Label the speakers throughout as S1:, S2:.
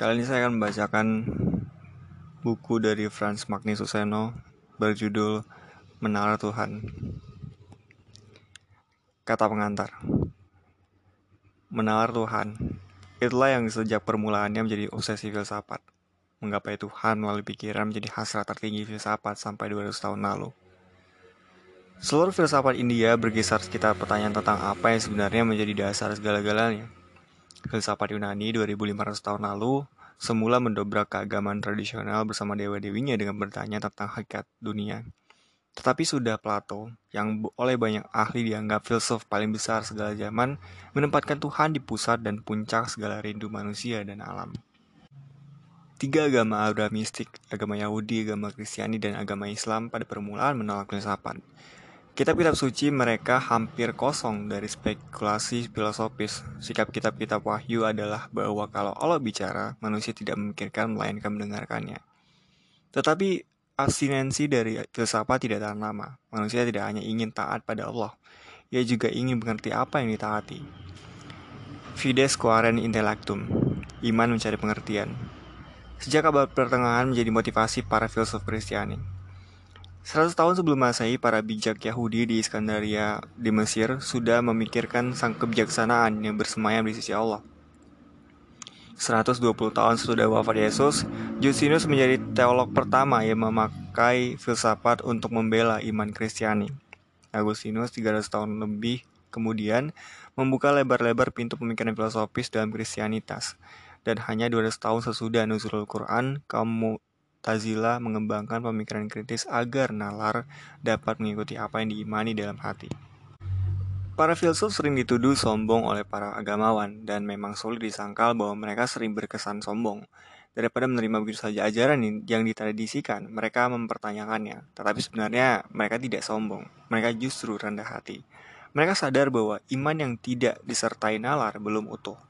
S1: Kali ini saya akan membacakan buku dari Franz Magni Suseno berjudul Menara Tuhan. Kata pengantar. Menara Tuhan. Itulah yang sejak permulaannya menjadi obsesi filsafat. Menggapai Tuhan melalui pikiran menjadi hasrat tertinggi filsafat sampai 200 tahun lalu. Seluruh filsafat India berkisar sekitar pertanyaan tentang apa yang sebenarnya menjadi dasar segala-galanya Filsafat Yunani 2500 tahun lalu semula mendobrak keagamaan tradisional bersama dewa-dewinya dengan bertanya tentang hakikat dunia. Tetapi sudah Plato, yang oleh banyak ahli dianggap filsuf paling besar segala zaman, menempatkan Tuhan di pusat dan puncak segala rindu manusia dan alam. Tiga agama Abrahamistik, agama Yahudi, agama Kristiani, dan agama Islam pada permulaan menolak filsafat. Kitab-kitab suci mereka hampir kosong dari spekulasi filosofis. Sikap kitab-kitab wahyu adalah bahwa kalau Allah bicara, manusia tidak memikirkan melainkan mendengarkannya. Tetapi abstinensi dari filsafat tidak tahan lama. Manusia tidak hanya ingin taat pada Allah, ia juga ingin mengerti apa yang ditaati. Fides quaren intellectum, iman mencari pengertian. Sejak abad pertengahan menjadi motivasi para filsuf Kristiani. 100 tahun sebelum Masehi, para bijak Yahudi di Iskandaria di Mesir sudah memikirkan sang kebijaksanaan yang bersemayam di sisi Allah. 120 tahun sesudah wafat Yesus, Justinus menjadi teolog pertama yang memakai filsafat untuk membela iman Kristiani. Agustinus 300 tahun lebih kemudian membuka lebar-lebar pintu pemikiran filosofis dalam Kristianitas. Dan hanya 200 tahun sesudah nuzulul Quran, kaum Tazila mengembangkan pemikiran kritis agar nalar dapat mengikuti apa yang diimani dalam hati. Para filsuf sering dituduh sombong oleh para agamawan dan memang sulit disangkal bahwa mereka sering berkesan sombong. Daripada menerima begitu saja ajaran yang ditradisikan, mereka mempertanyakannya. Tetapi sebenarnya mereka tidak sombong, mereka justru rendah hati. Mereka sadar bahwa iman yang tidak disertai nalar belum utuh.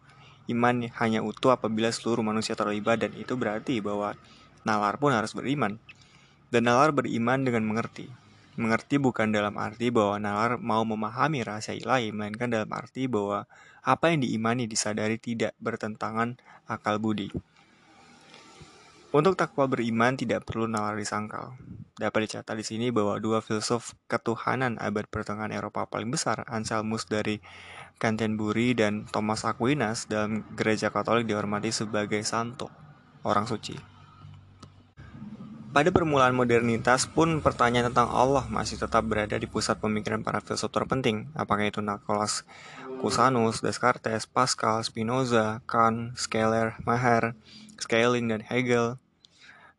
S1: Iman hanya utuh apabila seluruh manusia terlibat dan itu berarti bahwa nalar pun harus beriman. Dan nalar beriman dengan mengerti. Mengerti bukan dalam arti bahwa nalar mau memahami rahasia ilahi, melainkan dalam arti bahwa apa yang diimani disadari tidak bertentangan akal budi. Untuk takwa beriman tidak perlu nalar disangkal. Dapat dicatat di sini bahwa dua filsuf ketuhanan abad pertengahan Eropa paling besar, Anselmus dari Canterbury dan Thomas Aquinas dalam gereja Katolik dihormati sebagai santo, orang suci. Pada permulaan modernitas pun pertanyaan tentang Allah masih tetap berada di pusat pemikiran para filsuf terpenting, apakah itu Nicolas Cusanus, Descartes, Pascal, Spinoza, Kant, Skeler, Maher, Schelling, dan Hegel.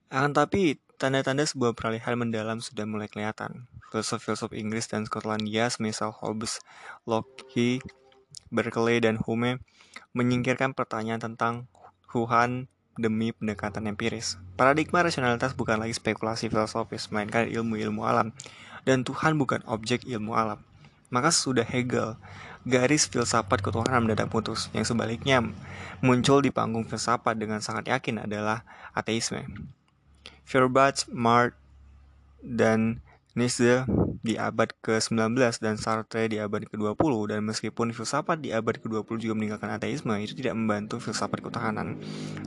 S1: Akan tapi, tanda-tanda sebuah peralihan mendalam sudah mulai kelihatan. Filsuf-filsuf Inggris dan Skotlandia, semisal Hobbes, Locke, Berkeley, dan Hume, menyingkirkan pertanyaan tentang Tuhan demi pendekatan empiris. Paradigma rasionalitas bukan lagi spekulasi filosofis, melainkan ilmu-ilmu alam, dan Tuhan bukan objek ilmu alam. Maka sudah Hegel, garis filsafat ketuhanan mendadak putus, yang sebaliknya muncul di panggung filsafat dengan sangat yakin adalah ateisme. Feuerbach, Mart, dan Nietzsche di abad ke-19 dan Sartre di abad ke-20 dan meskipun filsafat di abad ke-20 juga meninggalkan ateisme itu tidak membantu filsafat ketahanan.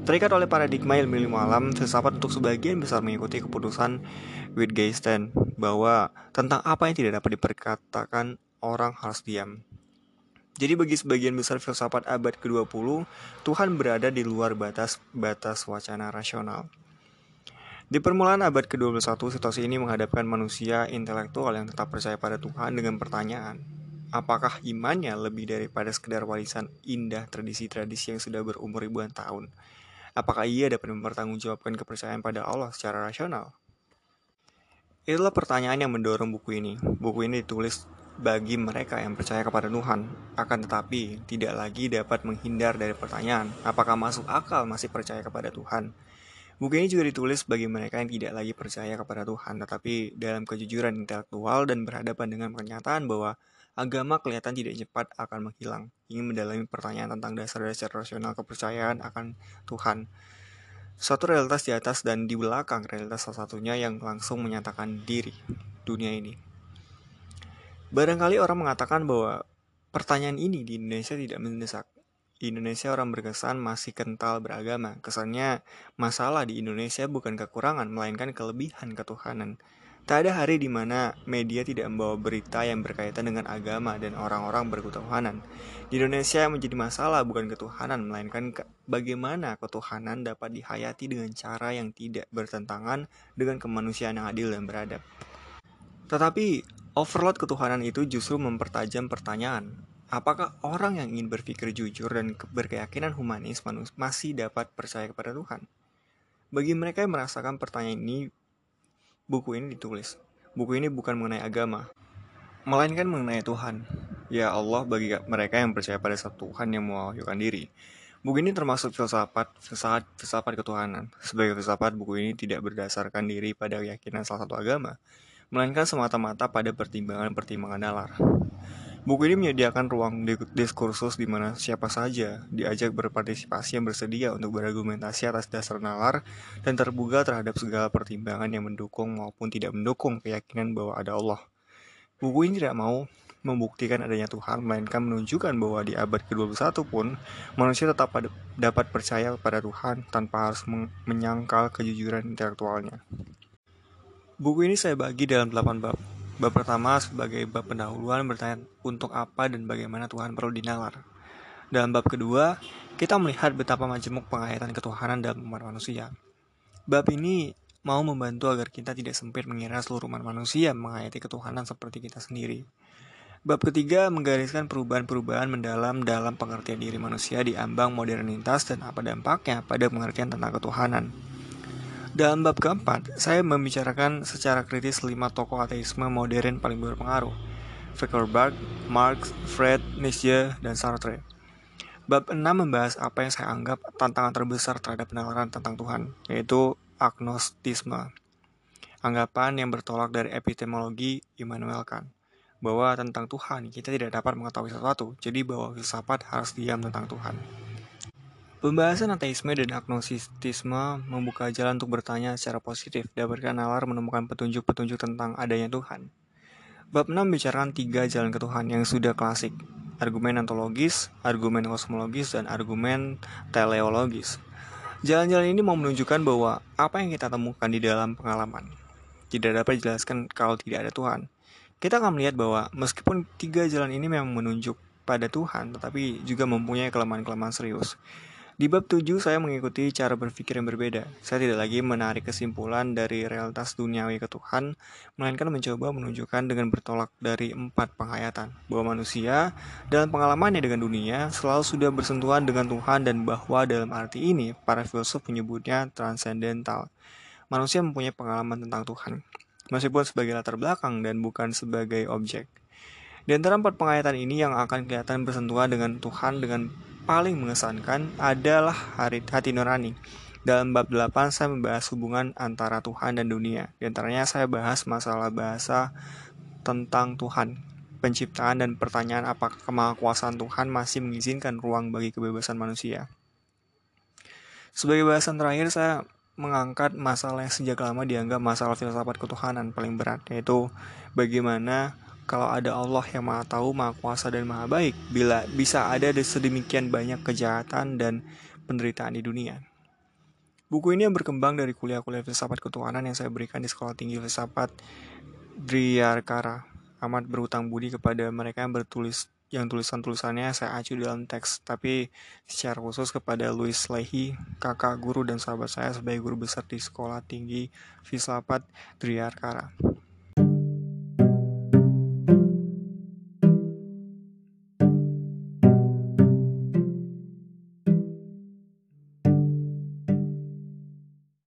S1: Terikat oleh paradigma ilmu-ilmu alam, filsafat untuk sebagian besar mengikuti keputusan Wittgenstein bahwa tentang apa yang tidak dapat diperkatakan orang harus diam. Jadi bagi sebagian besar filsafat abad ke-20, Tuhan berada di luar batas-batas wacana rasional. Di permulaan abad ke-21, situasi ini menghadapkan manusia intelektual yang tetap percaya pada Tuhan dengan pertanyaan, apakah imannya lebih daripada sekedar warisan indah tradisi-tradisi yang sudah berumur ribuan tahun? Apakah ia dapat mempertanggungjawabkan kepercayaan pada Allah secara rasional? Itulah pertanyaan yang mendorong buku ini. Buku ini ditulis bagi mereka yang percaya kepada Tuhan, akan tetapi tidak lagi dapat menghindar dari pertanyaan, apakah masuk akal masih percaya kepada Tuhan? Buku ini juga ditulis bagi mereka yang tidak lagi percaya kepada Tuhan, tetapi dalam kejujuran intelektual dan berhadapan dengan pernyataan bahwa agama kelihatan tidak cepat akan menghilang, ingin mendalami pertanyaan tentang dasar-dasar rasional kepercayaan akan Tuhan. Suatu realitas di atas dan di belakang realitas salah satunya yang langsung menyatakan diri dunia ini. Barangkali orang mengatakan bahwa pertanyaan ini di Indonesia tidak mendesak. Di Indonesia orang berkesan masih kental beragama. Kesannya masalah di Indonesia bukan kekurangan, melainkan kelebihan ketuhanan. Tak ada hari di mana media tidak membawa berita yang berkaitan dengan agama dan orang-orang berketuhanan. Di Indonesia yang menjadi masalah bukan ketuhanan, melainkan ke bagaimana ketuhanan dapat dihayati dengan cara yang tidak bertentangan dengan kemanusiaan yang adil dan beradab. Tetapi overload ketuhanan itu justru mempertajam pertanyaan. Apakah orang yang ingin berpikir jujur dan berkeyakinan humanis masih dapat percaya kepada Tuhan? Bagi mereka yang merasakan pertanyaan ini buku ini ditulis. Buku ini bukan mengenai agama, melainkan mengenai Tuhan. Ya Allah bagi mereka yang percaya pada satu Tuhan yang mewahyukan diri. Buku ini termasuk filsafat, filsafat, filsafat ketuhanan. Sebagai filsafat, buku ini tidak berdasarkan diri pada keyakinan salah satu agama, melainkan semata-mata pada pertimbangan-pertimbangan nalar. Buku ini menyediakan ruang diskursus di mana siapa saja diajak berpartisipasi yang bersedia untuk berargumentasi atas dasar nalar dan terbuka terhadap segala pertimbangan yang mendukung maupun tidak mendukung keyakinan bahwa ada Allah. Buku ini tidak mau membuktikan adanya Tuhan, melainkan menunjukkan bahwa di abad ke-21 pun manusia tetap dapat percaya kepada Tuhan tanpa harus menyangkal kejujuran intelektualnya. Buku ini saya bagi dalam 8 bab. Bab pertama sebagai bab pendahuluan bertanya untuk apa dan bagaimana Tuhan perlu dinalar. Dalam bab kedua, kita melihat betapa majemuk penghayatan ketuhanan dalam umat manusia. Bab ini mau membantu agar kita tidak sempit mengira seluruh umat manusia menghayati ketuhanan seperti kita sendiri. Bab ketiga menggariskan perubahan-perubahan mendalam dalam pengertian diri manusia di ambang modernitas dan apa dampaknya pada pengertian tentang ketuhanan. Dalam bab keempat, saya membicarakan secara kritis lima tokoh ateisme modern paling berpengaruh. Feuerbach, Marx, Fred, Nietzsche, dan Sartre. Bab 6 membahas apa yang saya anggap tantangan terbesar terhadap penalaran tentang Tuhan, yaitu agnostisme. Anggapan yang bertolak dari epistemologi Immanuel Kant, bahwa tentang Tuhan kita tidak dapat mengetahui sesuatu, jadi bahwa filsafat harus diam tentang Tuhan. Pembahasan ateisme dan agnostisisme membuka jalan untuk bertanya secara positif, dapatkan nalar menemukan petunjuk-petunjuk tentang adanya Tuhan. Bab 6 bicarakan tiga jalan ke Tuhan yang sudah klasik, argumen ontologis, argumen kosmologis, dan argumen teleologis. Jalan-jalan ini mau menunjukkan bahwa apa yang kita temukan di dalam pengalaman tidak dapat dijelaskan kalau tidak ada Tuhan. Kita akan melihat bahwa meskipun tiga jalan ini memang menunjuk pada Tuhan, tetapi juga mempunyai kelemahan-kelemahan serius. Di bab 7 saya mengikuti cara berpikir yang berbeda. Saya tidak lagi menarik kesimpulan dari realitas duniawi ke Tuhan, melainkan mencoba menunjukkan dengan bertolak dari empat penghayatan bahwa manusia dalam pengalamannya dengan dunia selalu sudah bersentuhan dengan Tuhan dan bahwa dalam arti ini para filsuf menyebutnya transcendental. Manusia mempunyai pengalaman tentang Tuhan, meskipun sebagai latar belakang dan bukan sebagai objek. Di antara empat penghayatan ini yang akan kelihatan bersentuhan dengan Tuhan dengan paling mengesankan adalah hati nurani. Dalam bab 8 saya membahas hubungan antara Tuhan dan dunia. Di antaranya saya bahas masalah bahasa tentang Tuhan, penciptaan dan pertanyaan apakah kemahakuasaan Tuhan masih mengizinkan ruang bagi kebebasan manusia. Sebagai bahasan terakhir saya mengangkat masalah yang sejak lama dianggap masalah filsafat ketuhanan paling berat, yaitu bagaimana kalau ada Allah yang maha tahu, maha kuasa, dan maha baik, bila bisa ada sedemikian banyak kejahatan dan penderitaan di dunia. Buku ini yang berkembang dari kuliah-kuliah filsafat ketuhanan yang saya berikan di Sekolah Tinggi Filsafat Driyarkara. Amat berutang budi kepada mereka yang bertulis yang tulisan-tulisannya saya acu dalam teks, tapi secara khusus kepada Louis Lehi, kakak guru dan sahabat saya sebagai guru besar di Sekolah Tinggi Filsafat Driyarkara.